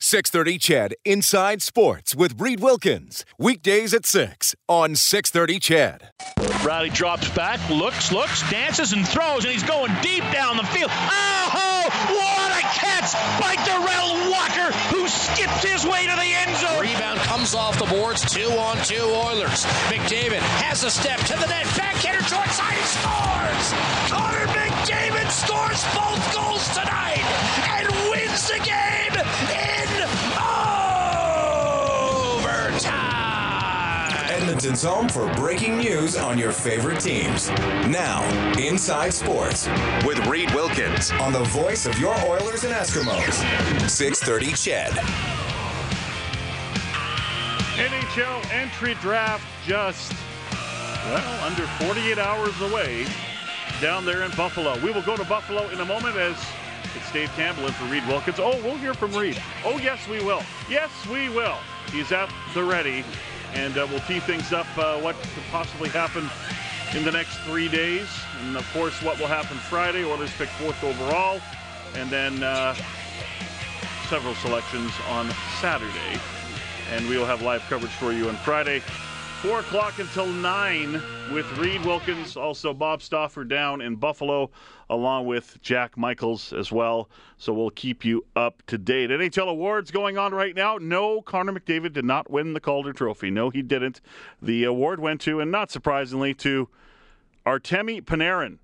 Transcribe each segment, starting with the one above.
630 CHED Inside Sports with Reid Wilkins. Weekdays at 6 on 630 CHED. Riley drops back, looks, looks, dances, and throws, and he's going deep down the field. Oh, what a catch by Darrell Walker, who skipped his way to the end zone. Rebound comes off the boards, two on two Oilers. McDavid has a step to the net, backhander short side, he scores! Connor McDavid scores both goals tonight and wins the game in overtime! Edmonton's home for breaking news on your favorite teams. Now, Inside Sports with Reid Wilkins on the voice of your Oilers and Eskimos. 630 CHED. NHL entry draft just, well, under 48 hours away down there in Buffalo. We will go to Buffalo in a moment as it's Dave Campbell in for Reid Wilkins. Oh, we'll hear from Reid. Oh, yes, we will. Yes, we will. He's at the ready, and uh, we'll tee things up uh, what could possibly happen in the next three days. And, of course, what will happen Friday. Oilers pick fourth overall, and then uh, several selections on Saturday and we will have live coverage for you on Friday. 4 o'clock until 9 with Reid Wilkins, also Bob Stauffer down in Buffalo, along with Jack Michaels as well. So we'll keep you up to date. NHL awards going on right now. No, Connor McDavid did not win the Calder Trophy. No, he didn't. The award went to, and not surprisingly, to Artemi Panarin.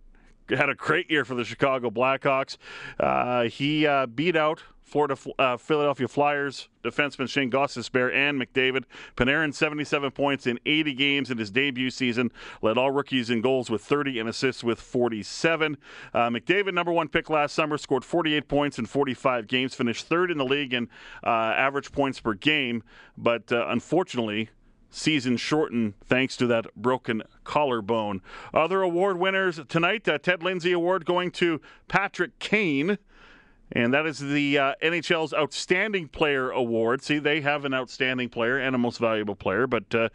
Had a great year for the Chicago Blackhawks. Uh, he uh, beat out Florida, uh, Philadelphia Flyers defenseman Shane Gostisbehere and McDavid. Panarin 77 points in 80 games in his debut season, led all rookies in goals with 30 and assists with 47. Uh, McDavid, number one pick last summer, scored 48 points in 45 games, finished third in the league in uh, average points per game, but uh, unfortunately season shortened thanks to that broken collarbone. Other award winners tonight uh, Ted Lindsay Award going to Patrick Kane. And that is the uh, NHL's Outstanding Player Award. See, they have an outstanding player and a most valuable player, but uh,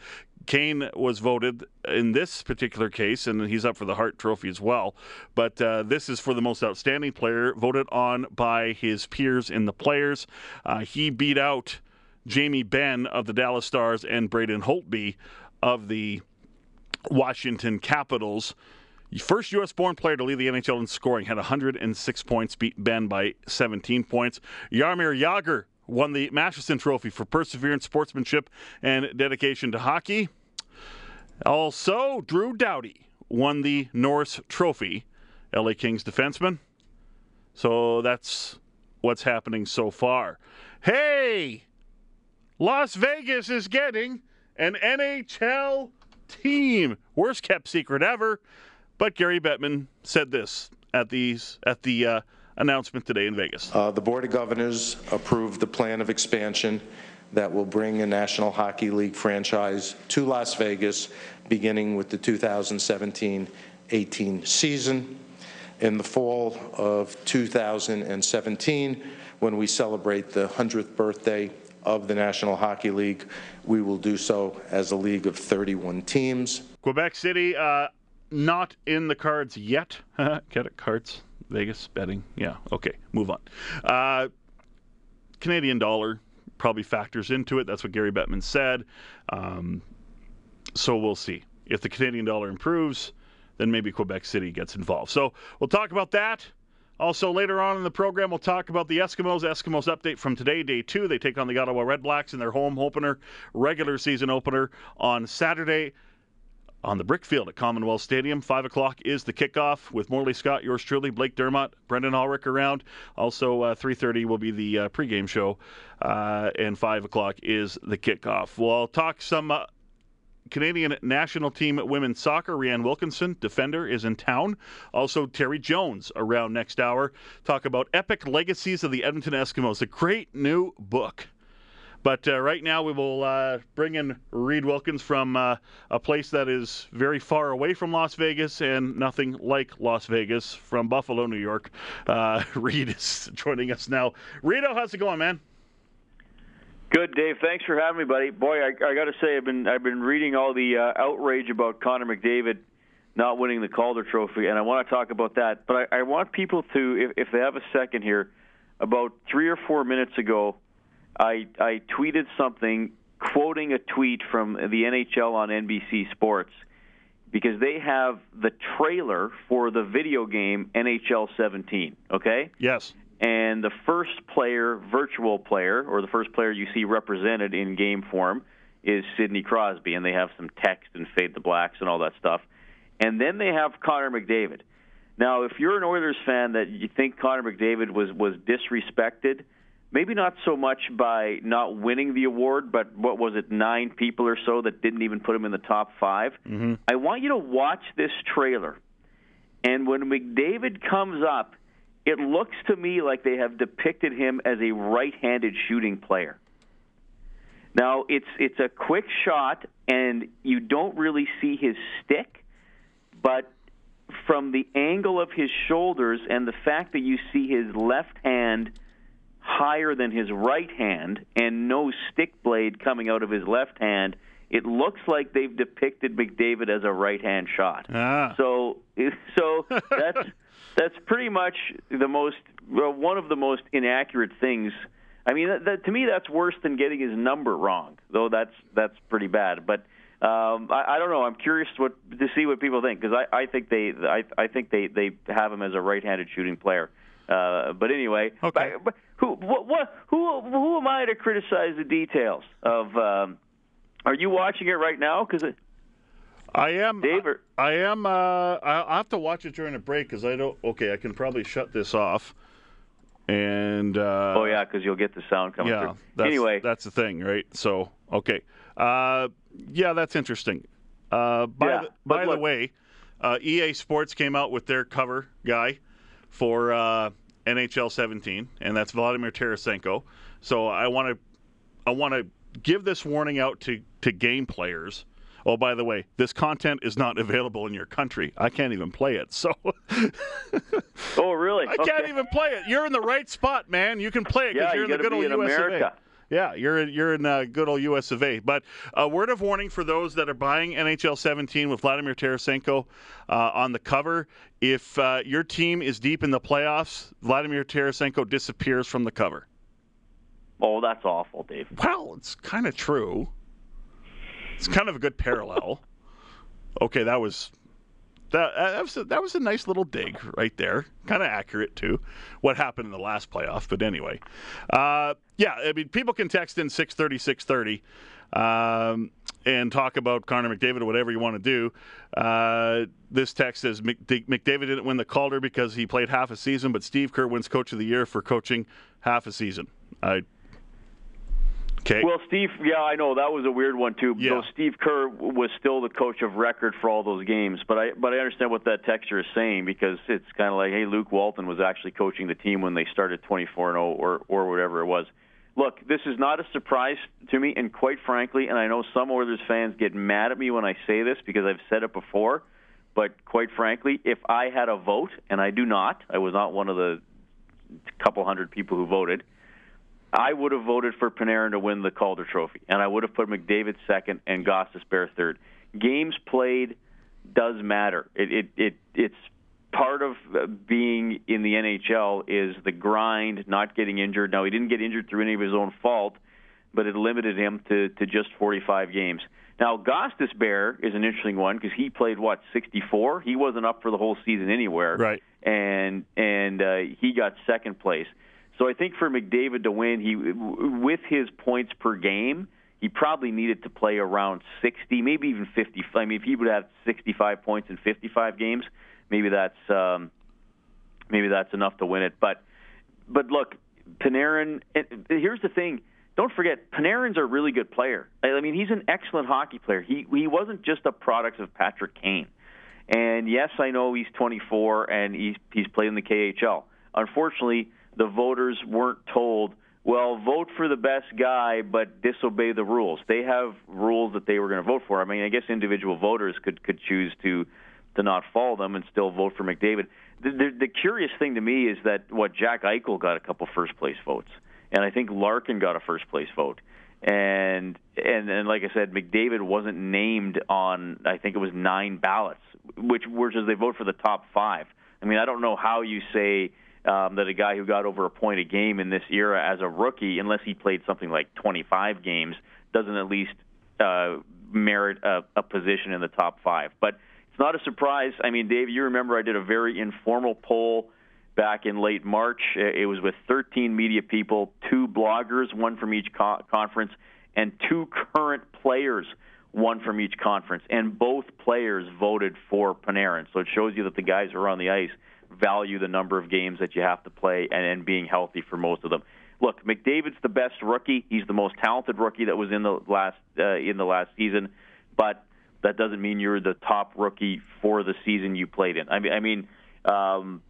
Kane was voted in this particular case, and he's up for the Hart Trophy as well. But uh, this is for the most outstanding player, voted on by his peers in the players. Uh, he beat out Jamie Benn of the Dallas Stars and Braden Holtby of the Washington Capitals. First U.S. born player to lead the NHL in scoring had 106 points, beat Benn by 17 points. Jaromir Jagr won the Masterson Trophy for perseverance, sportsmanship, and dedication to hockey. Also, Drew Doughty won the Norris Trophy, LA Kings defenseman. So that's what's happening so far. Hey, Las Vegas is getting an NHL team. Worst kept secret ever. But Gary Bettman said this at these at the uh, announcement today in Vegas. Uh, the Board of Governors approved the plan of expansion that will bring a National Hockey League franchise to Las Vegas, beginning with the 2017-18 season. In the fall of 2017, when we celebrate the 100th birthday of the National Hockey League, we will do so as a league of 31 teams. Quebec City, uh, not in the cards yet. Get it? Cards? Vegas betting? Yeah. Okay. Move on. Uh, Canadian dollar probably factors into it. That's what Gary Bettman said. Um, so we'll see. If the Canadian dollar improves, then maybe Quebec City gets involved. So we'll talk about that. Also, later on in the program, we'll talk about the Eskimos. Eskimos update from today, day two. They take on the Ottawa Redblacks in their home opener, regular season opener on Saturday on the Brickfield at Commonwealth Stadium. Five o'clock is the kickoff with Morley Scott, yours truly, Blake Dermott, Brendan Ulrich around. Also, uh, 3:30 will be the uh, pregame show, uh, and five o'clock is the kickoff. We'll talk some. Uh, Canadian national team women's soccer, Rhian Wilkinson, defender, is in town. Also, Terry Jones around next hour. Talk about epic legacies of the Edmonton Eskimos, a great new book But uh, right now, we will uh, bring in Reid Wilkins from uh, a place that is very far away from Las Vegas and nothing like Las Vegas from Buffalo, New York. Uh, Reid is joining us now. Rito, how's it going, man? Good, Dave. Thanks for having me, buddy. Boy, I, I got to say, I've been I've been reading all the uh, outrage about Connor McDavid not winning the Calder Trophy, and I want to talk about that. But I, I want people to, if, if they have a second here, about three or four minutes ago, I I tweeted something quoting a tweet from the NHL on NBC Sports because they have the trailer for the video game NHL 17. Okay. Yes. And the first player, virtual player, or the first player you see represented in game form is Sidney Crosby, and they have some text and fade the blacks and all that stuff. And then they have Connor McDavid. Now, if you're an Oilers fan that you think Connor McDavid was was disrespected, maybe not so much by not winning the award, but what was it, nine people or so that didn't even put him in the top 5 mm-hmm. I want you to watch this trailer. And when McDavid comes up, it looks to me like they have depicted him as a right-handed shooting player. Now, it's it's a quick shot and you don't really see his stick, but from the angle of his shoulders and the fact that you see his left hand higher than his right hand and no stick blade coming out of his left hand, it looks like they've depicted McDavid as a right hand shot. Ah. So so that's that's pretty much the most well, one of the most inaccurate things. I mean, that, that, to me, that's worse than getting his number wrong, though. That's that's pretty bad. But um, I, I don't know. I'm curious what to see what people think because I, I think they I, I think they they have him as a right-handed shooting player. Uh, but anyway, okay. but, but who what, what who who am I to criticize the details of? Um, are you watching it right now? Because I am. Dave, or, I am. Uh, I'll have to watch it during a break because I don't. Okay, I can probably shut this off. And uh, oh yeah, because you'll get the sound coming yeah, through. That's, anyway, that's the thing, right? So okay, uh, yeah, that's interesting. Uh, by Yeah, the, by the way, uh, EA Sports came out with their cover guy for uh, NHL 17, and that's Vladimir Tarasenko. So I want to I want to give this warning out to to game players. Oh, by the way, this content is not available in your country. I can't even play it. So oh really? I can't even play it. You're in the right spot, man. You can play it because Yeah, you're you in the good old in US America. Yeah, you're you're in uh, good old US of A. But a word of warning for those that are buying NHL 17 with Vladimir Tarasenko uh, on the cover: if uh, your team is deep in the playoffs, Vladimir Tarasenko disappears from the cover. Oh, that's awful, Dave. Well, it's kind of true. It's kind of a good parallel. Okay, that was that, that was a, that was a nice little dig right there. Kind of accurate too. What happened in the last playoff, but anyway, uh, yeah. I mean, people can text in six thirty six thirty um, and talk about Connor McDavid or whatever you want to do. Uh, this text says McDavid didn't win the Calder because he played half a season, but Steve Kerr wins Coach of the Year for coaching half a season. I okay. Well, Steve, yeah, I know that was a weird one too. Yeah. Though Steve Kerr was still the coach of record for all those games, but I but I understand what that texture is saying because it's kind of like, hey, Luke Walton was actually coaching the team when they started 24 and 0 or or whatever it was. Look, this is not a surprise to me, and quite frankly, and I know some Oilers fans get mad at me when I say this because I've said it before. But quite frankly, if I had a vote, and I do not, I was not one of the couple hundred people who voted. I would have voted for Panarin to win the Calder Trophy, and I would have put McDavid second and Gostisbehere third. Games played does matter. It it, it it's part of uh, being in the NHL is the grind, not getting injured. Now he didn't get injured through any of his own fault, but it limited him to to just 45 games. Now Gostisbehere is an interesting one because he played what 64. He wasn't up for the whole season anywhere, Right. And and uh, he got second place. So I think for McDavid to win, he with his points per game, he probably needed to play around 60, maybe even 50. I mean, if he would have 65 points in 55 games, maybe that's um, maybe that's enough to win it. But but look, Panarin. Here's the thing: don't forget, Panarin's a really good player. I mean, he's an excellent hockey player. He he wasn't just a product of Patrick Kane. And yes, I know he's 24 and he's he's played in the KHL. Unfortunately, the voters weren't told well, vote for the best guy, but disobey the rules. They have rules that they were going to vote for. I mean, I guess individual voters could could choose to to not follow them and still vote for McDavid. The, the, the curious thing to me is that what Jack Eichel got a couple first place votes, and I think Larkin got a first place vote. And and and like I said, McDavid wasn't named on I think it was nine ballots, which which is they vote for the top five. I mean, I don't know how you say um, that a guy who got over a point a game in this era as a rookie, unless he played something like 25 games, doesn't at least uh, merit a, a position in the top five. But it's not a surprise. I mean, Dave, you remember I did a very informal poll back in late March. It was with 13 media people, two bloggers, one from each co- conference, and two current players, one from each conference. And both players voted for Panarin. So it shows you that the guys who are on the ice value the number of games that you have to play and, and being healthy for most of them. Look, McDavid's the best rookie. He's the most talented rookie that was in the last uh, in the last season, but that doesn't mean you're the top rookie for the season you played in. I mean, I mean, um,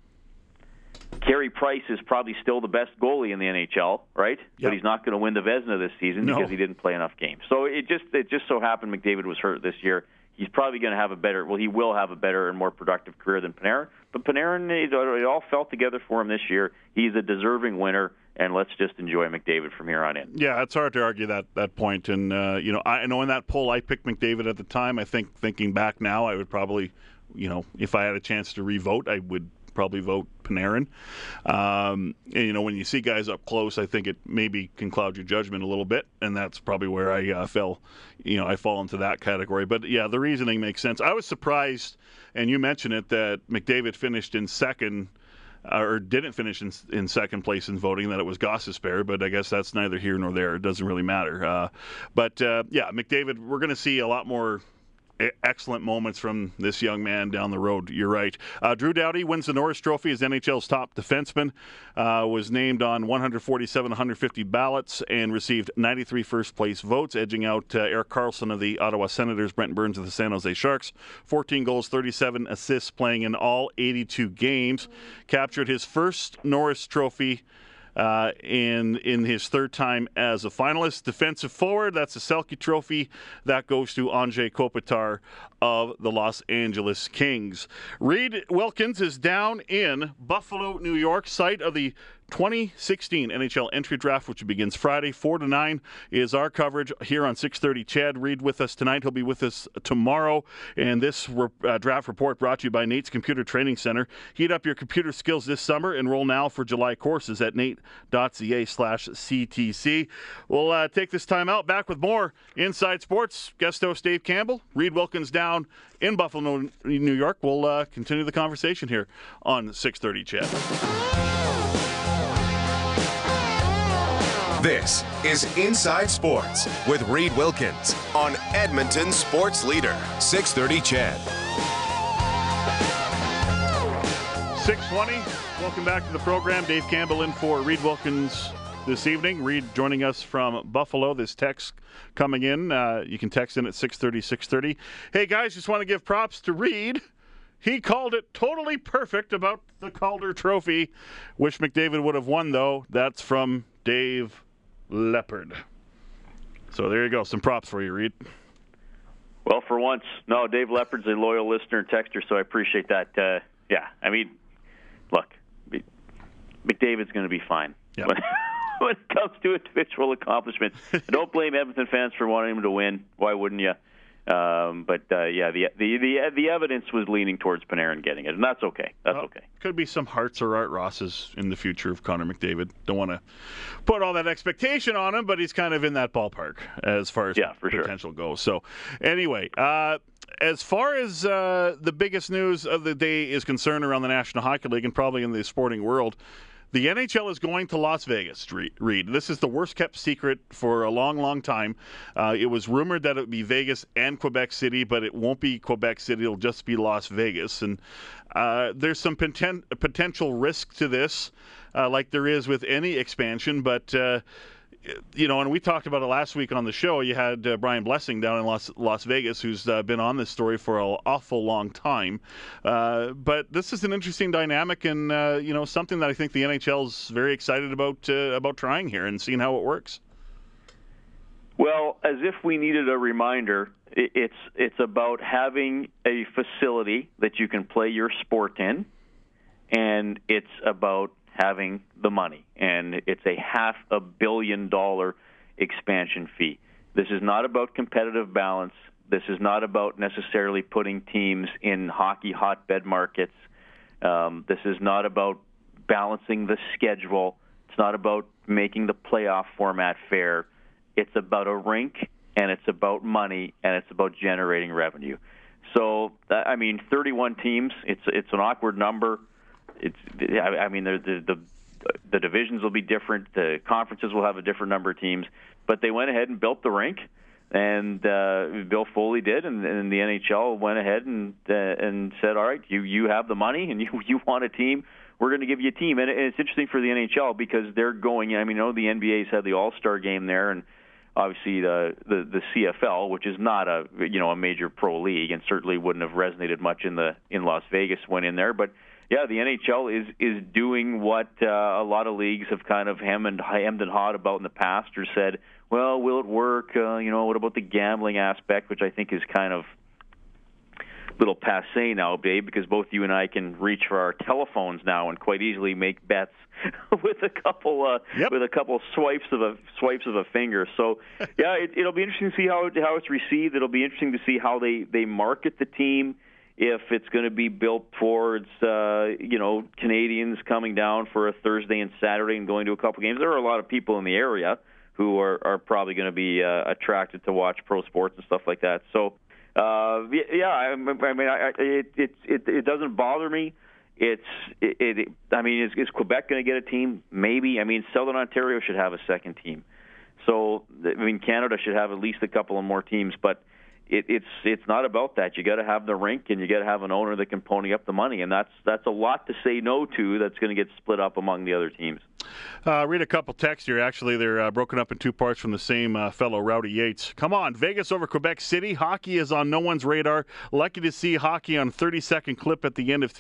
Carey Price is probably still the best goalie in the NHL, right? Yep. But he's not going to win the Vezina this season no. because he didn't play enough games. So it just it just so happened McDavid was hurt this year he's probably going to have a better, well, he will have a better and more productive career than Panarin. But Panarin, it, all fell together for him this year. He's a deserving winner, and let's just enjoy McDavid from here on in. Yeah, it's hard to argue that that point. And uh, you know, I know in that poll, I picked McDavid at the time. I think thinking back now, I would probably, you know, if I had a chance to revote, I would probably vote Panarin. Um, and, you know, when you see guys up close, I think it maybe can cloud your judgment a little bit, and that's probably where I uh, fell. You know, I fall into that category. But yeah, the reasoning makes sense. I was surprised, and you mentioned it, that McDavid finished in second. Uh, or didn't finish in, in, second place in voting, that it was Gostisbehere, but I guess that's neither here nor there. It doesn't really matter. Uh, but uh, yeah, McDavid, we're going to see a lot more excellent moments from this young man down the road. You're right. Uh, Drew Doughty wins the Norris Trophy as NHL's top defenseman. Uh, was named on 147 150 ballots and received 93 first place votes, edging out uh, Erik Karlsson of the Ottawa Senators, Brent Burns of the San Jose Sharks. 14 goals, 37 assists, playing in all 82 games. Captured his first Norris Trophy uh, in in his third time as a finalist. Defensive forward, that's the Selke Trophy. That goes to Anze Kopitar of the Los Angeles Kings. Reid Wilkins is down in Buffalo, New York, site of the 2016 NHL entry draft, which begins Friday, 4 to 9, is our coverage here on 630. CHED Reid with us tonight. He'll be with us tomorrow. And this re- uh, draft report brought to you by Nate's Computer Training Center. Heat up your computer skills this summer. Enroll now for July courses at nate.ca slash CTC. We'll uh, take this time out. Back with more Inside Sports. Guest host Dave Campbell. Reid Wilkins down in Buffalo, New York. We'll uh, continue the conversation here on 630 CHED. This is Inside Sports with Reid Wilkins on Edmonton Sports Leader, 630 CHED. 620. Welcome back to the program. Dave Campbell in for Reid Wilkins this evening. Reid joining us from Buffalo. This text coming in. Uh, you can text in at 630, 630. Hey, guys, just want to give props to Reid. He called it totally perfect about the Calder Trophy. Wish McDavid would have won, though. That's from Dave Leopard. So there you go. Some props for you, Reid. Well, for once, no, Dave Leopard's a loyal listener and texter, so I appreciate that. Uh, yeah, I mean, look, McDavid's going to be fine. Yep. When, when it comes to individual accomplishments, don't blame Edmonton fans for wanting him to win. Why wouldn't you? Um, but uh, yeah, the, the the the evidence was leaning towards Panarin getting it, and that's okay. That's well, okay. Could be some hearts or Art Rosses in the future of Connor McDavid. Don't want to put all that expectation on him, but he's kind of in that ballpark as far as yeah, for potential sure. goes. So anyway. Uh, as far as uh, the biggest news of the day is concerned around the National Hockey League and probably in the sporting world, the NHL is going to Las Vegas, Reid. This is the worst kept secret for a long, long time. Uh, it was rumored that it would be Vegas and Quebec City, but it won't be Quebec City. It'll just be Las Vegas. And uh, there's some poten- potential risk to this, uh, like there is with any expansion, but uh, you know, and we talked about it last week on the show. You had uh, Brian Blessing down in Las, Las Vegas, who's uh, been on this story for an awful long time. Uh, but this is an interesting dynamic, and uh, you know, something that I think the NHL is very excited about uh, about trying here and seeing how it works. Well, as if we needed a reminder, it's it's about having a facility that you can play your sport in, and it's about having the money, and it's a half a billion dollar expansion fee. This is not about competitive balance. This is not about necessarily putting teams in hockey hotbed markets. Um, this is not about balancing the schedule. It's not about making the playoff format fair. It's about a rink, and it's about money, and it's about generating revenue. So, I mean, 31 teams. It's it's an awkward number it's I mean the, the the the divisions will be different. The conferences will have a different number of teams, but they went ahead and built the rink, and uh, Bill Foley did, and, and the NHL went ahead and uh, and said, all right, you you have the money and you you want a team. We're going to give you a team, and it's interesting for the NHL because they're going. I mean, you know, the NBA's had the All Star game there, and obviously the, the the CFL, which is not a you know a major pro league, and certainly wouldn't have resonated much in the in Las Vegas, went in there, but yeah, the NHL is is doing what uh, a lot of leagues have kind of hemmed and hemmed and hawed about in the past, or said, "Well, will it work? Uh, you know, what about the gambling aspect?" Which I think is kind of little passe now, babe, because both you and I can reach for our telephones now and quite easily make bets with a couple uh, yep. with a couple swipes of a swipes of a finger. So, yeah, it, it'll be interesting to see how how it's received. It'll be interesting to see how they they market the team if it's going to be built towards uh, you know Canadians coming down for a Thursday and Saturday and going to a couple games. There are a lot of people in the area who are, are probably going to be uh, attracted to watch pro sports and stuff like that. So uh, yeah, I, mean, I, it, it it it doesn't bother me. It's it. it I mean, is, is Quebec going to get a team? Maybe. I mean, Southern Ontario should have a second team. So I mean, Canada should have at least a couple of more teams, but it, it's it's not about that. You got to have the rink, and you got to have an owner that can pony up the money, and that's that's a lot to say no to. That's going to get split up among the other teams. Uh, read a couple texts here. Actually, they're uh, broken up in two parts from the same uh, fellow, Rowdy Yates. Come on, Vegas over Quebec City. Hockey is on no one's radar. Lucky to see hockey on 30 second clip at the end of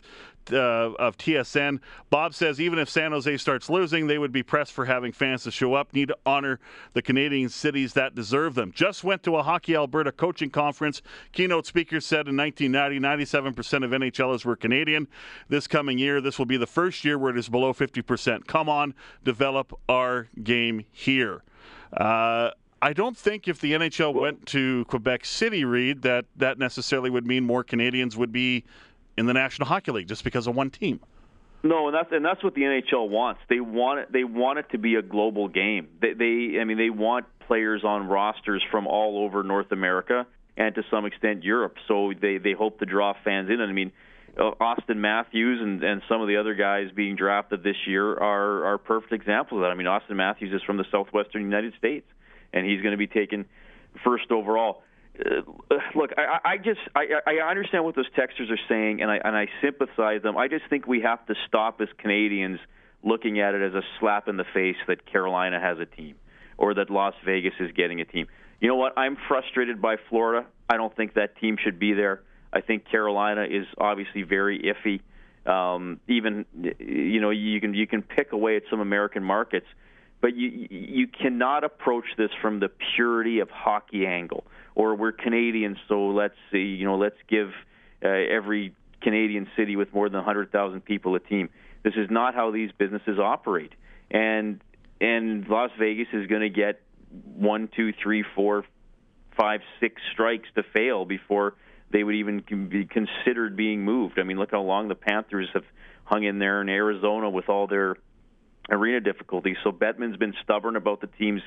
uh, of TSN. Bob says even if San Jose starts losing, they would be pressed for having fans to show up. Need to honor the Canadian cities that deserve them. Just went to a Hockey Alberta coaching conference. Keynote speaker said in 1990, 97% of NHLers were Canadian. This coming year, this will be the first year where it is below 50%. Come on, develop our game here. Uh, I don't think if the NHL went to Quebec City, Reid, that that necessarily would mean more Canadians would be in the National Hockey League just because of one team. No, and that's and that's what the NHL wants. They want it. They want it to be a global game. They, they I mean, they want players on rosters from all over North America and to some extent Europe. So they they hope to draw fans in. And I mean, uh, Auston Matthews and, and some of the other guys being drafted this year are are perfect examples of that. I mean, Auston Matthews is from the southwestern United States, and he's going to be taken first overall. Uh, look, I, I just I, I understand what those texters are saying, and I and I sympathize them. I just think we have to stop as Canadians looking at it as a slap in the face that Carolina has a team or that Las Vegas is getting a team. You know what? I'm frustrated by Florida. I don't think that team should be there. I think Carolina is obviously very iffy. Um, even you know you can you can pick away at some American markets, but you you cannot approach this from the purity of hockey angle. Or we're Canadians, so let's see, you know let's give uh, every Canadian city with more than 100,000 people a team. This is not how these businesses operate, and and Las Vegas is going to get one, two, three, four, five, six strikes to fail before they would even be considered being moved. I mean, look how long the Panthers have hung in there in Arizona with all their arena difficulties. So Bettman's been stubborn about the teams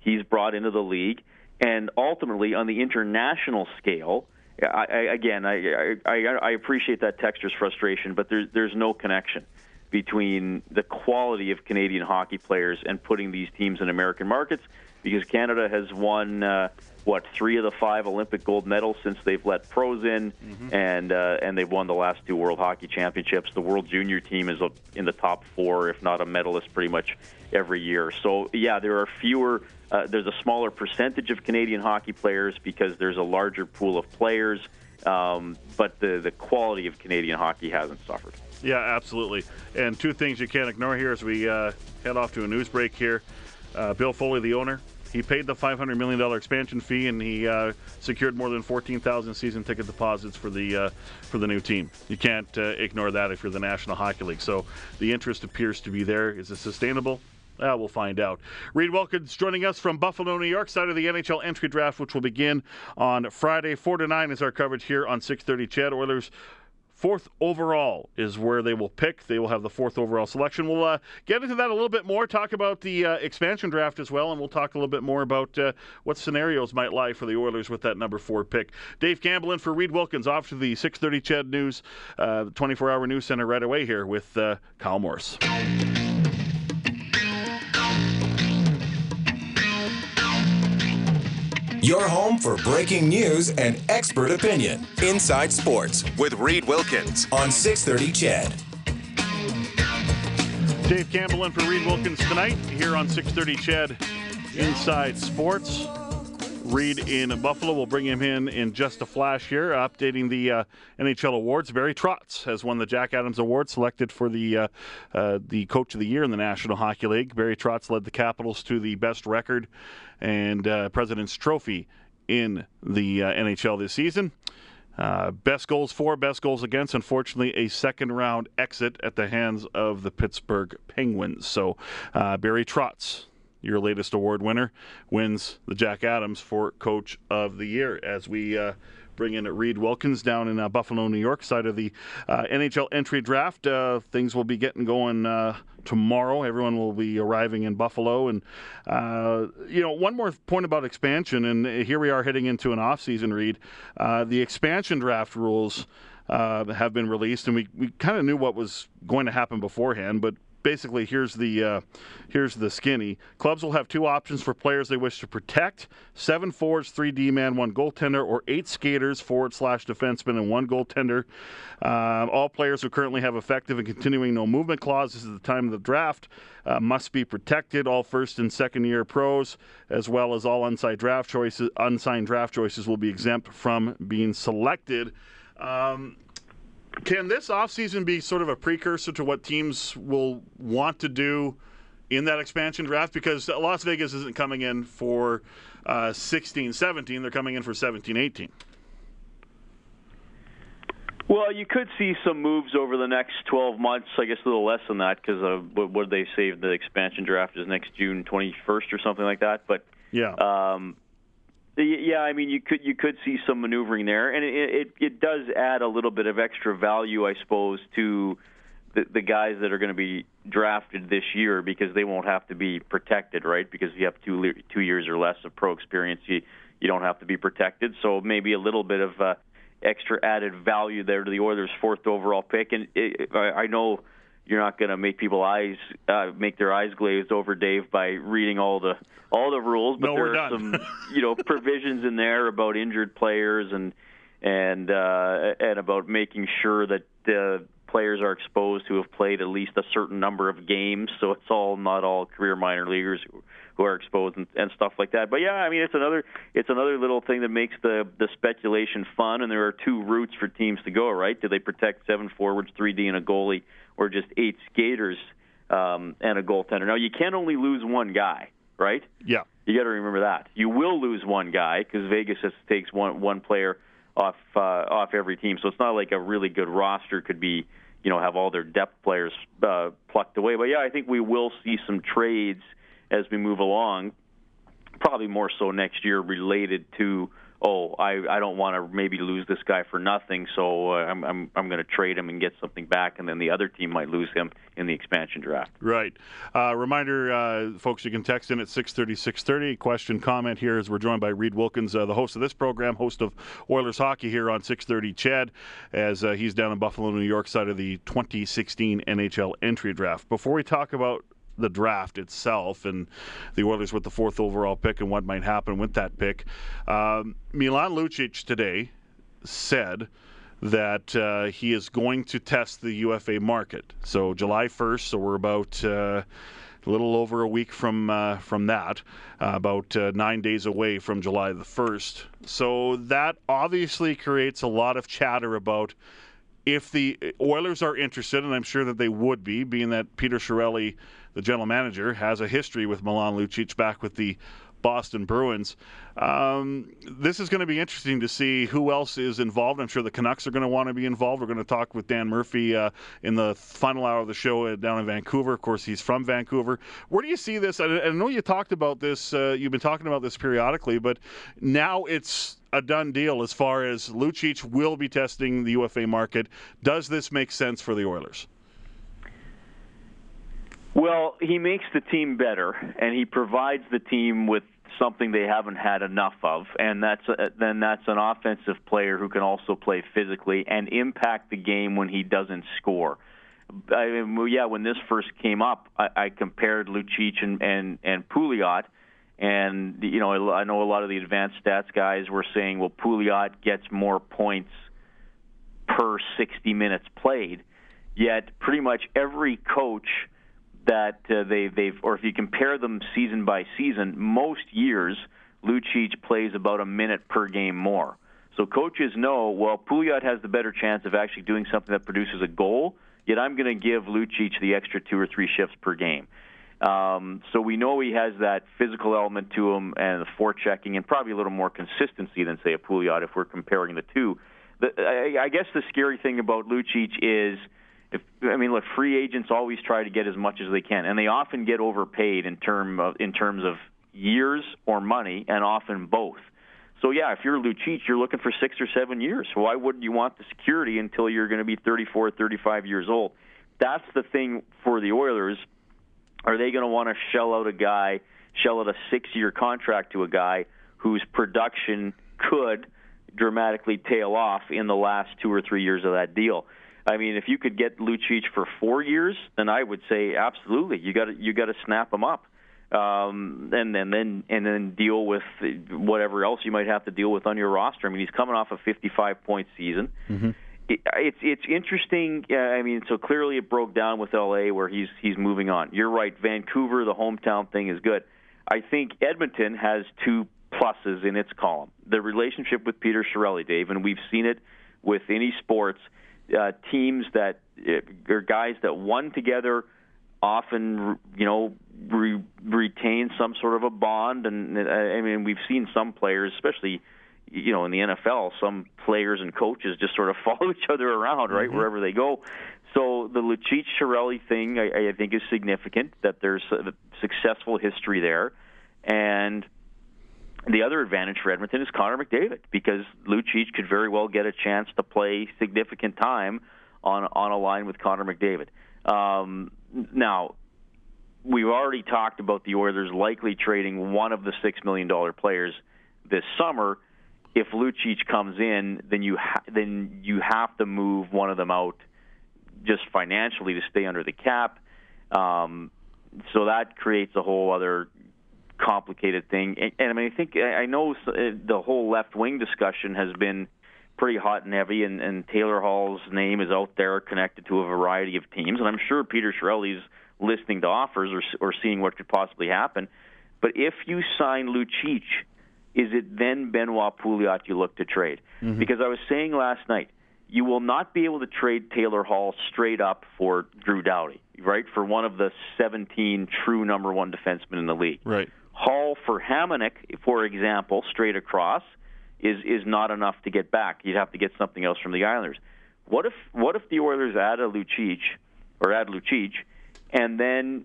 he's brought into the league, and ultimately on the international scale. I, I, again, I, I, I appreciate that texture's frustration, but there's there's no connection between the quality of Canadian hockey players and putting these teams in American markets because Canada has won uh, what three of the five Olympic gold medals since they've let pros in, mm-hmm. and uh, and they've won the last two World Hockey Championships. The World Junior team is in the top four, if not a medalist, pretty much every year. So yeah, there are fewer. Uh, there's a smaller percentage of Canadian hockey players because there's a larger pool of players, um, but the the quality of Canadian hockey hasn't suffered. Yeah, absolutely. And two things you can't ignore here as we uh, head off to a news break here. Uh, Bill Foley, the owner, he paid the $500 million expansion fee, and he uh, secured more than 14,000 season ticket deposits for the uh, for the new team. You can't uh, ignore that if you're the National Hockey League. So the interest appears to be there. Is it sustainable? Uh, we'll find out. Reid Wilkins joining us from Buffalo, New York, side of the NHL entry draft, which will begin on Friday. 4 to 9 is our coverage here on 630 CHED Oilers Fourth overall is where they will pick. They will have the fourth overall selection. We'll uh, get into that a little bit more, talk about the uh, expansion draft as well, and we'll talk a little bit more about uh, what scenarios might lie for the Oilers with that number four pick. Dave Campbell in for Reid Wilkins off to the 630 CHED News, 24-hour uh, news center right away here with uh, Kyle Morris. Your home for breaking news and expert opinion. Inside Sports with Reid Wilkins on 630 CHED. Dave Campbell in for Reid Wilkins tonight here on 630 CHED Inside Sports. Reid in Buffalo. We'll bring him in in just a flash here, updating the uh, NHL awards. Barry Trotz has won the Jack Adams Award, selected for the uh, uh, the Coach of the Year in the National Hockey League. Barry Trotz led the Capitals to the best record and uh, President's Trophy in the uh, NHL this season. Uh, best goals for, best goals against. Unfortunately, a second round exit at the hands of the Pittsburgh Penguins. So, Barry Trotz your latest award winner, wins the Jack Adams for Coach of the Year. As we uh, bring in Reid Wilkins down in uh, Buffalo, New York, side of the uh, NHL entry draft. Uh, things will be getting going uh, tomorrow. Everyone will be arriving in Buffalo. And, uh, you know, one more point about expansion, and here we are heading into an off-season, Reid. the expansion draft rules. have been released, and we, we kind of knew what was going to happen beforehand, but basically here's the uh, here's the skinny. Clubs will have two options for players they wish to protect: seven forwards, three D man, one goaltender, or eight skaters, forward slash defenseman, and one goaltender. Uh, all players who currently have effective and continuing no movement clauses at the time of the draft uh, must be protected. All first and second year pros, as well as all unsigned draft choices, unsigned draft choices, will be exempt from being selected. Um, can this offseason be sort of a precursor to what teams will want to do in that expansion draft? Because Las Vegas isn't coming in for uh, 16 17, they're coming in for 17 18. Well, you could see some moves over the next 12 months. I guess a little less than that because what, what they say the expansion draft is next June 21st or something like that. But yeah, um, yeah, I mean, you could you could see some maneuvering there, and it, it it does add a little bit of extra value, I suppose, to the, the guys that are going to be drafted this year because they won't have to be protected, right? Because if you have two two years or less of pro experience, you you don't have to be protected. So maybe a little bit of uh, extra added value there to the Oilers' fourth overall pick. And it, I, I know you're not going to make people eyes uh, make their eyes glazed over Dave by reading all the all the rules, but no, there are some you know provisions in there about injured players and and uh, and about making sure that the players are exposed who have played at least a certain number of games. So it's all not all career minor leaguers who, are exposed and, and stuff like that. But yeah, I mean it's another it's another little thing that makes the the speculation fun. And there are two routes for teams to go. Right? Do they protect seven forwards, three D, and a goalie? or just eight skaters um, and a goaltender. Now you can only lose one guy, right? Yeah. You got to remember that. You will lose one guy because Vegas just takes one one player off uh, off every team. So it's not like a really good roster could be, you know, have all their depth players uh, plucked away. But yeah, I think we will see some trades as we move along. Probably more so next year related to oh, I I don't want to maybe lose this guy for nothing, so uh, I'm I'm I'm going to trade him and get something back, and then the other team might lose him in the expansion draft. Right. Uh, reminder, uh, folks, you can text in at 6:30 6:30. Question, comment here as we're joined by Reid Wilkins, uh, the host of this program, host of Oilers hockey here on 6:30. CHED, as uh, he's down in Buffalo, New York, side of the 2016 NHL entry draft. Before we talk about the draft itself and the Oilers with the fourth overall pick and what might happen with that pick. Um, Milan Lucic today said that uh, he is going to test the UFA market. So July 1st, so we're about uh, a little over a week from uh, from that, uh, about uh, nine days away from July the 1st. So that obviously creates a lot of chatter about if the Oilers are interested, and I'm sure that they would be, being that Peter Chiarelli, the general manager, has a history with Milan Lucic back with the Boston Bruins. Um, this is going to be interesting to see who else is involved. I'm sure the Canucks are going to want to be involved. We're going to talk with Dan Murphy uh, in the final hour of the show uh, down in Vancouver. Of course, he's from Vancouver. Where do you see this? I, I know you talked about this. Uh, you've been talking about this periodically, but now it's a done deal as far as Lucic will be testing the UFA market. Does this make sense for the Oilers? Well, he makes the team better, and he provides the team with something they haven't had enough of, and that's a, then that's an offensive player who can also play physically and impact the game when he doesn't score. I mean, yeah, when this first came up, I, I compared Lucic and and and Pouliot, and you know I know a lot of the advanced stats guys were saying, well, Pouliot gets more points per 60 minutes played. Yet pretty much every coach that uh, they, they've, or if you compare them season by season, most years Lucic plays about a minute per game more. So coaches know, well, Pouliot has the better chance of actually doing something that produces a goal, yet I'm going to give Lucic the extra two or three shifts per game. Um, so we know he has that physical element to him and the forechecking and probably a little more consistency than, say, a Pouliot if we're comparing the two. The, I, I guess the scary thing about Lucic is – if I mean, look, free agents always try to get as much as they can, and they often get overpaid in term of in terms of years or money, and often both. So yeah, if you're Lucic, you're looking for six or seven years. Why wouldn't you want the security until you're going to be 34, 35 years old? That's the thing for the Oilers. Are they going to want to shell out a guy, shell out a six-year contract to a guy whose production could dramatically tail off in the last two or three years of that deal? I mean, if you could get Lucic for four years, then I would say absolutely. You got to you got to snap him up, um, and, and then and then deal with whatever else you might have to deal with on your roster. I mean, he's coming off a 55 point season. Mm-hmm. It, it's it's interesting. Uh, I mean, so clearly it broke down with LA where he's he's moving on. You're right. Vancouver, the hometown thing is good. I think Edmonton has two pluses in its column. The relationship with Peter Chiarelli, Dave, and we've seen it with any sports uh, teams that uh, are guys that won together often you know re- retain some sort of a bond. And uh, I mean we've seen some players especially you know in the NFL some players and coaches just sort of follow each other around right mm-hmm. wherever they go. So the Lucic Chiarelli thing I, I think is significant that there's a successful history there. And the other advantage for Edmonton is Connor McDavid because Lucic could very well get a chance to play significant time on on a line with Connor McDavid. Um, now, we've already talked about the Oilers likely trading one of the six million dollar players this summer. If Lucic comes in, then you ha- then you have to move one of them out just financially to stay under the cap. Um, so that creates a whole other complicated thing. And, and I mean, I think I know uh, the whole left wing discussion has been pretty hot and heavy, and, and Taylor Hall's name is out there connected to a variety of teams, and I'm sure Peter Chiarelli's listening to offers or, or seeing what could possibly happen. But if you sign Lucic, is it then Benoit Pouliot you look to trade? Mm-hmm. Because I was saying last night, you will not be able to trade Taylor Hall straight up for Drew Doughty, right? For one of the 17 true number one defensemen in the league. Right. Hall for Hamonic, for example, straight across, is is not enough to get back. You'd have to get something else from the Islanders. What if what if the Oilers add a Lucic or add Lucic and then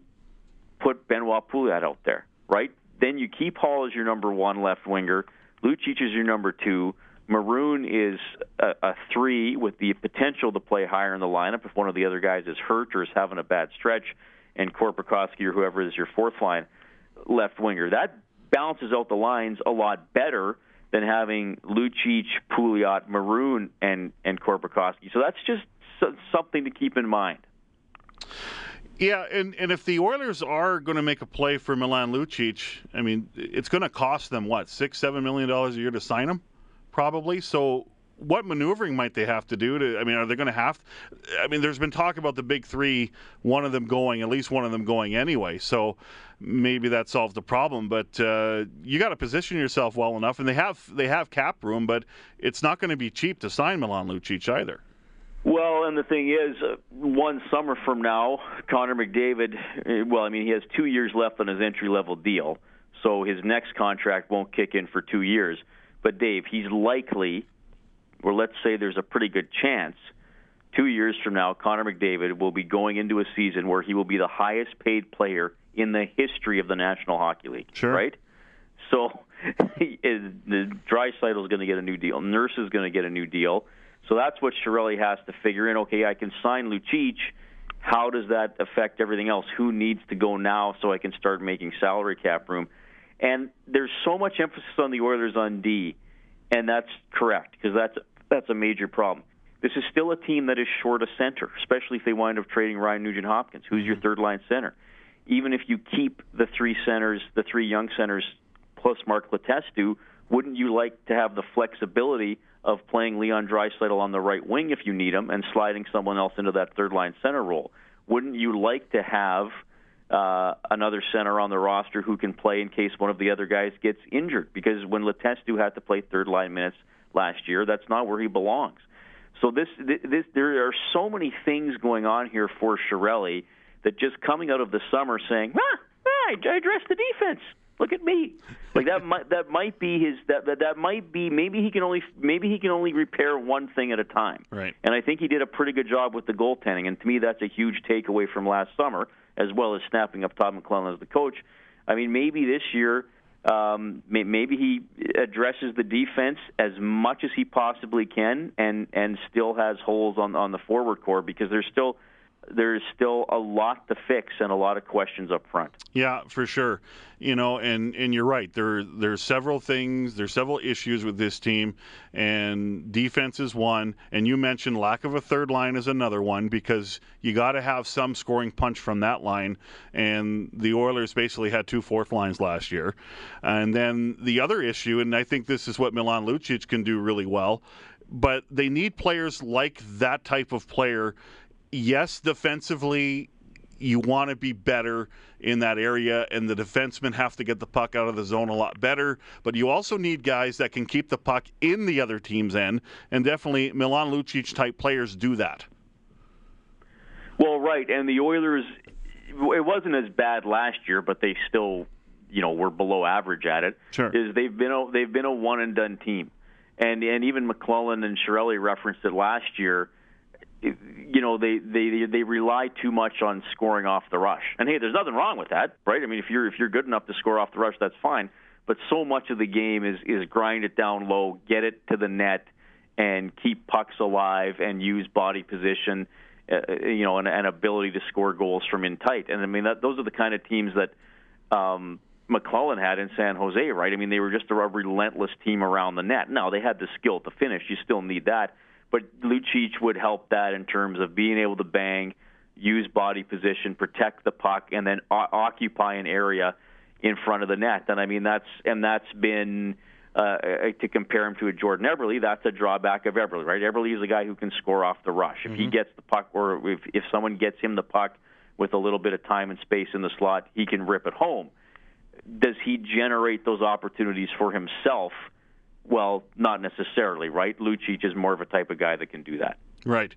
put Benoit Pouliot out there, right? Then you keep Hall as your number one left winger. Lucic is your number two. Maroon is a, a three with the potential to play higher in the lineup if one of the other guys is hurt or is having a bad stretch, and Korpikoski or whoever is your fourth line left winger. That balances out the lines a lot better than having Lucic, Pouliot, Maroon, and and Korpikoski. So that's just something to keep in mind. Yeah, and, and if the Oilers are going to make a play for Milan Lucic, I mean, it's going to cost them what six, seven million dollars a year to sign him, probably. So, what maneuvering might they have to do to? I mean, are they going to have? I mean, there's been talk about the big three, one of them going, at least one of them going anyway. So, maybe that solves the problem. But uh, you got to position yourself well enough, and they have they have cap room, but it's not going to be cheap to sign Milan Lucic either. Well, and the thing is, uh, one summer from now, Connor McDavid, uh, well, I mean, he has two years left on his entry level deal, so his next contract won't kick in for two years. But, Dave, he's likely, or let's say there's a pretty good chance, two years from now, Connor McDavid will be going into a season where he will be the highest paid player in the history of the National Hockey League. Sure. Right? So, the Draisaitl is going to get a new deal. Nurse is going to get a new deal. So that's what Chiarelli has to figure in. Okay, I can sign Lucic. How does that affect everything else? Who needs to go now so I can start making salary cap room? And there's so much emphasis on the Oilers on D, and that's correct because that's that's a major problem. This is still a team that is short a center, especially if they wind up trading Ryan Nugent Hopkins, who's your mm-hmm. third line center. Even if you keep the three centers, the three young centers plus Mark Letestu, wouldn't you like to have the flexibility of playing Leon Draisaitl on the right wing if you need him and sliding someone else into that third line center role? Wouldn't you like to have uh, another center on the roster who can play in case one of the other guys gets injured? Because when Letestu had to play third line minutes last year, that's not where he belongs. So this, this, there are so many things going on here for Chiarelli that just coming out of the summer saying, ah, I addressed the defense. Look at me. Like that might that might be his that, that that might be maybe he can only maybe he can only repair one thing at a time. Right. And i think he did a pretty good job with the goaltending. And to me that's a huge takeaway from last summer as well as snapping up todd mclellan as the coach. I mean maybe this year um, maybe he addresses the defense as much as he possibly can, and and still has holes on on the forward core because there's still there's still a lot to fix and a lot of questions up front. Yeah, for sure. You know, and and you're right. There there's several things, there's several issues with this team, and defense is one. And you mentioned lack of a third line is another one because you got to have some scoring punch from that line. And the Oilers basically had two fourth lines last year. And then the other issue, and I think this is what Milan Lucic can do really well, but they need players like that type of player yes, defensively, you want to be better in that area, and the defensemen have to get the puck out of the zone a lot better. But you also need guys that can keep the puck in the other team's end, and definitely Milan Lucic type players do that. Well, right, and the Oilers, it wasn't as bad last year, but they still, you know, were below average at it. Sure, is they've been a, they've been a one and done team, and and even McLellan and Chiarelli referenced it last year you know they they they rely too much on scoring off the rush. And hey, there's nothing wrong with that, right? I mean, if you're if you're good enough to score off the rush, that's fine. But so much of the game is is grind it down low, get it to the net, and keep pucks alive and use body position, uh, you know, and, and ability to score goals from in tight. And I mean, that, those are the kind of teams that um, McLellan had in San Jose, right? I mean, they were just a relentless team around the net. Now they had the skill to finish. You still need that but Lucic would help that in terms of being able to bang, use body position, protect the puck, and then o- occupy an area in front of the net. And I mean that's and that's been uh, to compare him to a Jordan Eberle, that's a drawback of Eberle, right? Eberle is a guy who can score off the rush. If mm-hmm. he gets the puck, or if if someone gets him the puck with a little bit of time and space in the slot, he can rip it home. Does he generate those opportunities for himself? Well, not necessarily, right? Lucic is more of a type of guy that can do that. Right.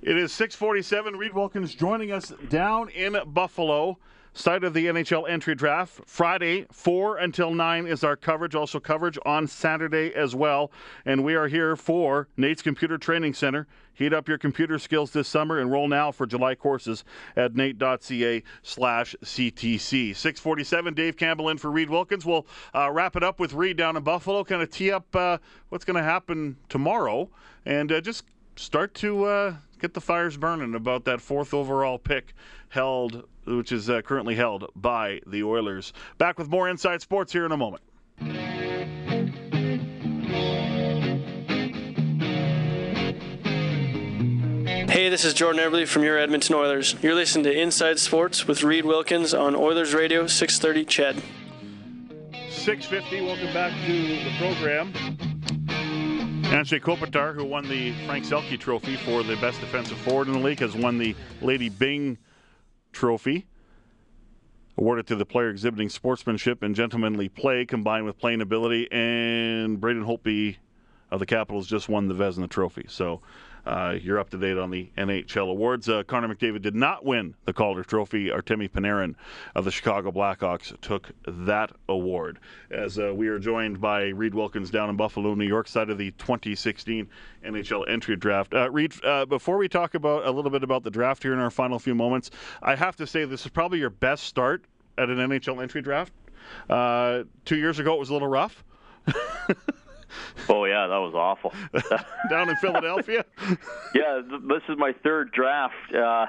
It is 647. Reid Wilkins joining us down in Buffalo, site of the NHL entry draft. Friday, 4 until 9 is our coverage. Also, coverage on Saturday as well. And we are here for NAIT's Computer Training Center. Heat up your computer skills this summer. Enroll now for July courses at nait.ca slash CTC. 647, Dave Campbell in for Reid Wilkins. We'll uh, wrap it up with Reid down in Buffalo, kind of tee up uh, what's going to happen tomorrow, and uh, just start to uh, get the fires burning about that fourth overall pick held, which is uh, currently held by the Oilers. Back with more Inside Sports here in a moment. Hey, this is Jordan Eberle from your Edmonton Oilers. You're listening to Inside Sports with Reid Wilkins on Oilers Radio 630 CHED. 650, welcome back to the program. Anze Kopitar, who won the Frank Selke Trophy for the best defensive forward in the league, has won the Lady Byng Trophy, awarded to the player exhibiting sportsmanship and gentlemanly play combined with playing ability. And Braden Holtby of the Capitals just won the Vezina Trophy. So uh, you're up to date on the NHL awards. Uh, Connor McDavid did not win the Calder Trophy. Artemi Panarin of the Chicago Blackhawks took that award. As uh, we are joined by Reid Wilkins down in Buffalo, New York, side of the 2016 NHL entry draft. Uh, Reid, uh, before we talk about a little bit about the draft here in our final few moments, I have to say this is probably your best start at an NHL entry draft. Uh, two years ago, it was a little rough. Oh yeah, that was awful. Down in Philadelphia. yeah, th- this is my third draft. Uh,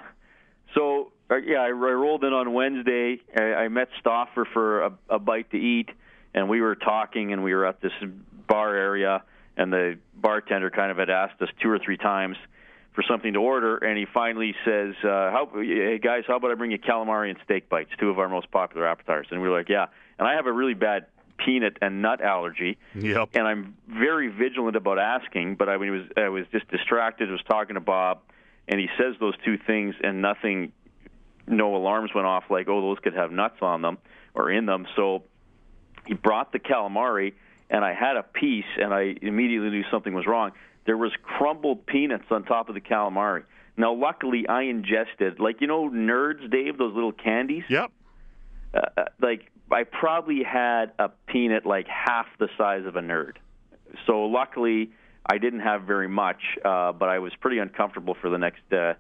so uh, yeah, I, I rolled in on Wednesday. I, I met Stauffer for a, a bite to eat, and we were talking, and we were at this bar area, and the bartender kind of had asked us two or three times for something to order, and he finally says, uh, "How, hey guys, how about I bring you calamari and steak bites, two of our most popular appetizers?" And we were like, "Yeah." And I have a really bad peanut and nut allergy. Yep. And I'm very vigilant about asking, but I mean, was I was just distracted. I was talking to Bob, and he says those two things, and nothing, no alarms went off like, oh, those could have nuts on them or in them. So he brought the calamari, and I had a piece, and I immediately knew something was wrong. There was crumbled peanuts on top of the calamari. Now, luckily, I ingested, like you know, nerds, Dave, those little candies. Yep. Uh, like I probably had a peanut like half the size of a nerd. So luckily, I didn't have very much, uh, but I was pretty uncomfortable for the next uh,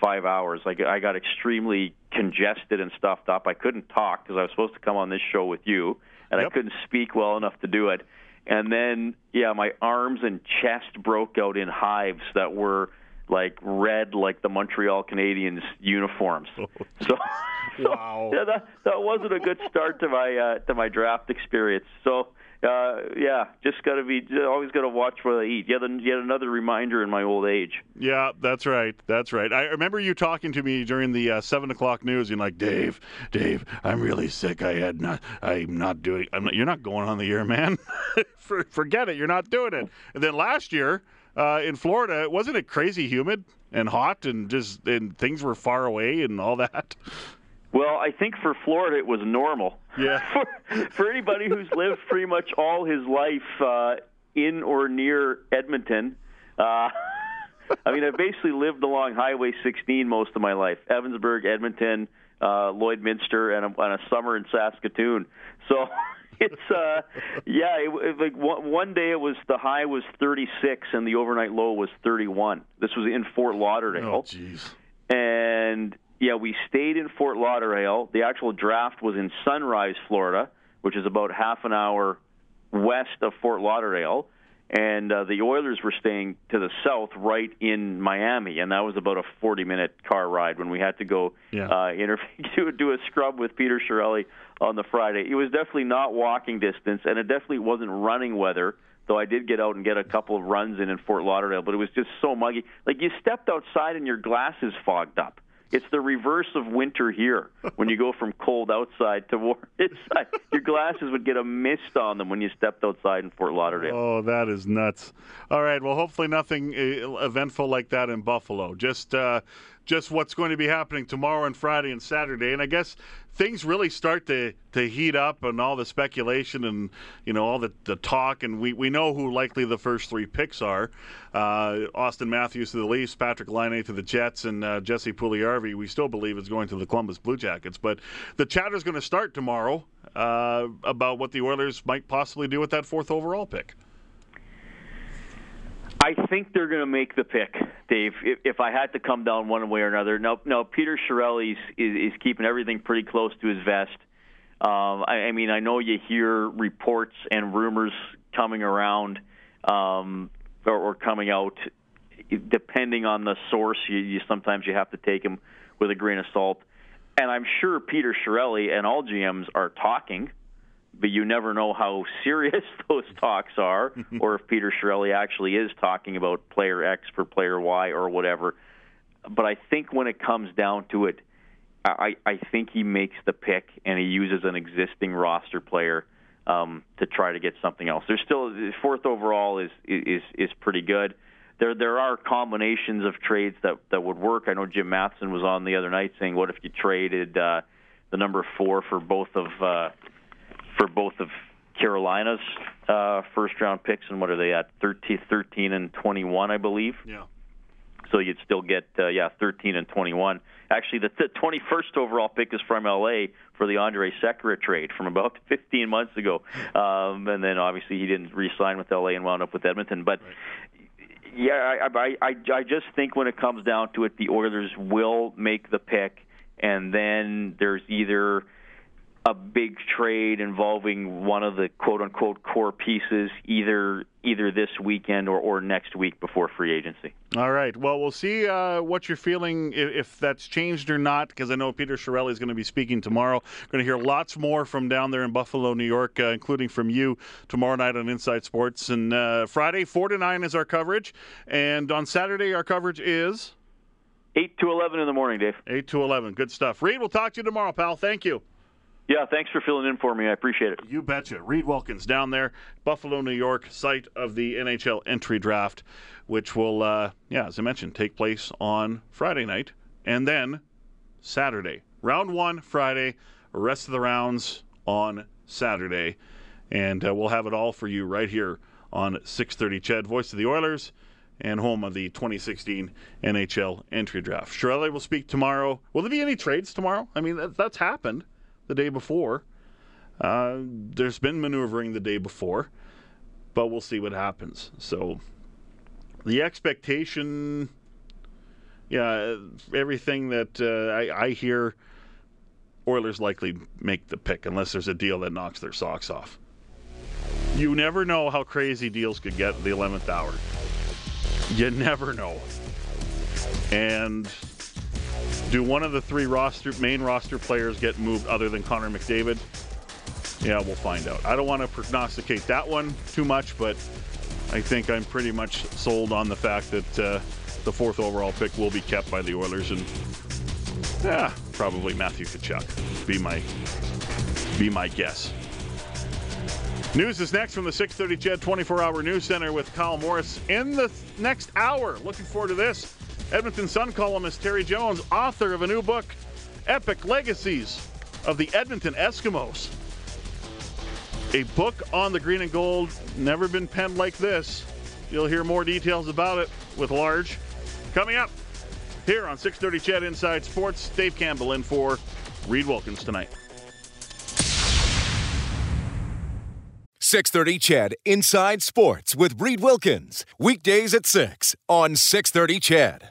five hours. Like I got extremely congested and stuffed up. I couldn't talk because I was supposed to come on this show with you, and Yep. I couldn't speak well enough to do it. And then, yeah, my arms and chest broke out in hives that were like red, like the Montreal Canadiens uniforms. So, so Wow. yeah, that that wasn't a good start to my uh, to my draft experience. So. Uh, yeah, just got to be always got to watch what I eat. Yet, yet another reminder in my old age. Yeah, that's right. That's right. I remember you talking to me during the uh, seven o'clock news. You're like, Dave, Dave, I'm really sick. I had not. I'm not doing. I'm not, you're not going on the air, man. For, forget it. You're not doing it. And then last year uh, in Florida, wasn't it crazy humid and hot and just and things were far away and all that? Well, I think for Florida it was normal. Yeah. for, for anybody who's lived pretty much all his life uh, in or near Edmonton, uh, I mean, I've basically lived along Highway 16 most of my life. Evansburg, Edmonton, uh, Lloydminster, and a, and a summer in Saskatoon. So it's uh, yeah, it, it, like one, one day it was the high was 36 and the overnight low was 31. This was in Fort Lauderdale Oh, jeez. and yeah, we stayed in Fort Lauderdale. The actual draft was in Sunrise, Florida, which is about half an hour west of Fort Lauderdale. And uh, the Oilers were staying to the south, right in Miami, and that was about a 40-minute car ride when we had to go Yeah. uh, interview, do, do a scrub with Peter Chiarelli on the Friday. It was definitely not walking distance, and it definitely wasn't running weather. Though I did get out and get a couple of runs in in Fort Lauderdale, but it was just so muggy. Like you stepped outside and your glasses fogged up. It's the reverse of winter here. When you go from cold outside to warm inside, your glasses would get a mist on them when you stepped outside in Fort Lauderdale. Oh, that is nuts. All right. Well, hopefully nothing uh, eventful like that in Buffalo. Just, uh, just what's going to be happening tomorrow and Friday and Saturday. And I guess things really start to, to heat up and all the speculation and you know all the, the talk. And we, we know who likely the first three picks are: uh, Auston Matthews to the Leafs, Patrik Laine to the Jets, and uh, Jesse Puljujarvi. We still believe is going to the Columbus Blue Jackets. But the chatter is going to start tomorrow uh, about what the Oilers might possibly do with that fourth overall pick. I think they're going to make the pick, Dave. If, if I had to come down one way or another, no, no. Peter Chiarelli is, is keeping everything pretty close to his vest. Um, I, I mean, I know you hear reports and rumors coming around um, or, or coming out. Depending on the source, you, you sometimes you have to take them with a grain of salt. And I'm sure Peter Chiarelli and all GMs are talking but you never know how serious those talks are, or if Peter Chiarelli actually is talking about player X for player Y or whatever. but I think when it comes down to it, I, I think he makes the pick and he uses an existing roster player um, to try to get something else. There's still fourth overall is is is pretty good. There there are combinations of trades that that would work. I know Jim Matheson was on the other night saying, "What if you traded uh, the number four for both of uh, for both of Carolina's uh, first round picks and what are they at 13, 13 and 21, I believe." Yeah. So you'd still get uh, yeah 13 and 21. Actually, the, the 21st overall pick is from LA for the Andre Sekera trade from about 15 months ago, um, and then obviously he didn't re-sign with LA and wound up with Edmonton. But right. yeah, I, I I I just think when it comes down to it, the Oilers will make the pick, and then there's either a big trade involving one of the quote unquote core pieces either either this weekend or, or next week before free agency. All right. Well, we'll see uh, what you're feeling if, if, that's changed or not, because I know Peter Chiarelli is going to be speaking tomorrow. Going to hear lots more from down there in Buffalo, New York, uh, including from you tomorrow night on Inside Sports. And uh, Friday, 4 to 9 is our coverage. And on Saturday, our coverage is. 8 to 11 in the morning, Dave. 8 to 11. Good stuff. Reid, we'll talk to you tomorrow, pal. Thank you. Yeah, thanks for filling in for me. I appreciate it. You betcha. Reid Wilkins down there, Buffalo, New York, site of the NHL entry draft, which will, uh, yeah, as I mentioned, take place on Friday night and then Saturday. Round one Friday, rest of the rounds on Saturday, and uh, we'll have it all for you right here on 6:30. CHED, voice of the Oilers and home of the 2016 NHL entry draft. Chiarelli will speak tomorrow. Will there be any trades tomorrow? I mean, that's happened the day before. Uh, there's been maneuvering the day before, but we'll see what happens. So the expectation, yeah, everything that uh, I, I hear, Oilers likely make the pick unless there's a deal that knocks their socks off. You never know how crazy deals could get the 11th hour. You never know. And do one of the three roster main roster players get moved other than Connor McDavid? Yeah, we'll find out. I don't want to prognosticate that one too much, but I think I'm pretty much sold on the fact that uh, the fourth overall pick will be kept by the Oilers, and yeah, probably Matthew Tkachuk. Be my be my guess. News is next from the 6:30 CHED 24-hour news center with Kyle Morris in the next hour. Looking forward to this. Edmonton Sun columnist Terry Jones, author of a new book, Epic Legacies of the Edmonton Eskimos. A book on the green and gold, never been penned like this. You'll hear more details about it with Large. Coming up here on 630 CHED Inside Sports, Dave Campbell in for Reid Wilkins tonight. 630 CHED Inside Sports with Reid Wilkins. Weekdays at 6 on 630 CHED.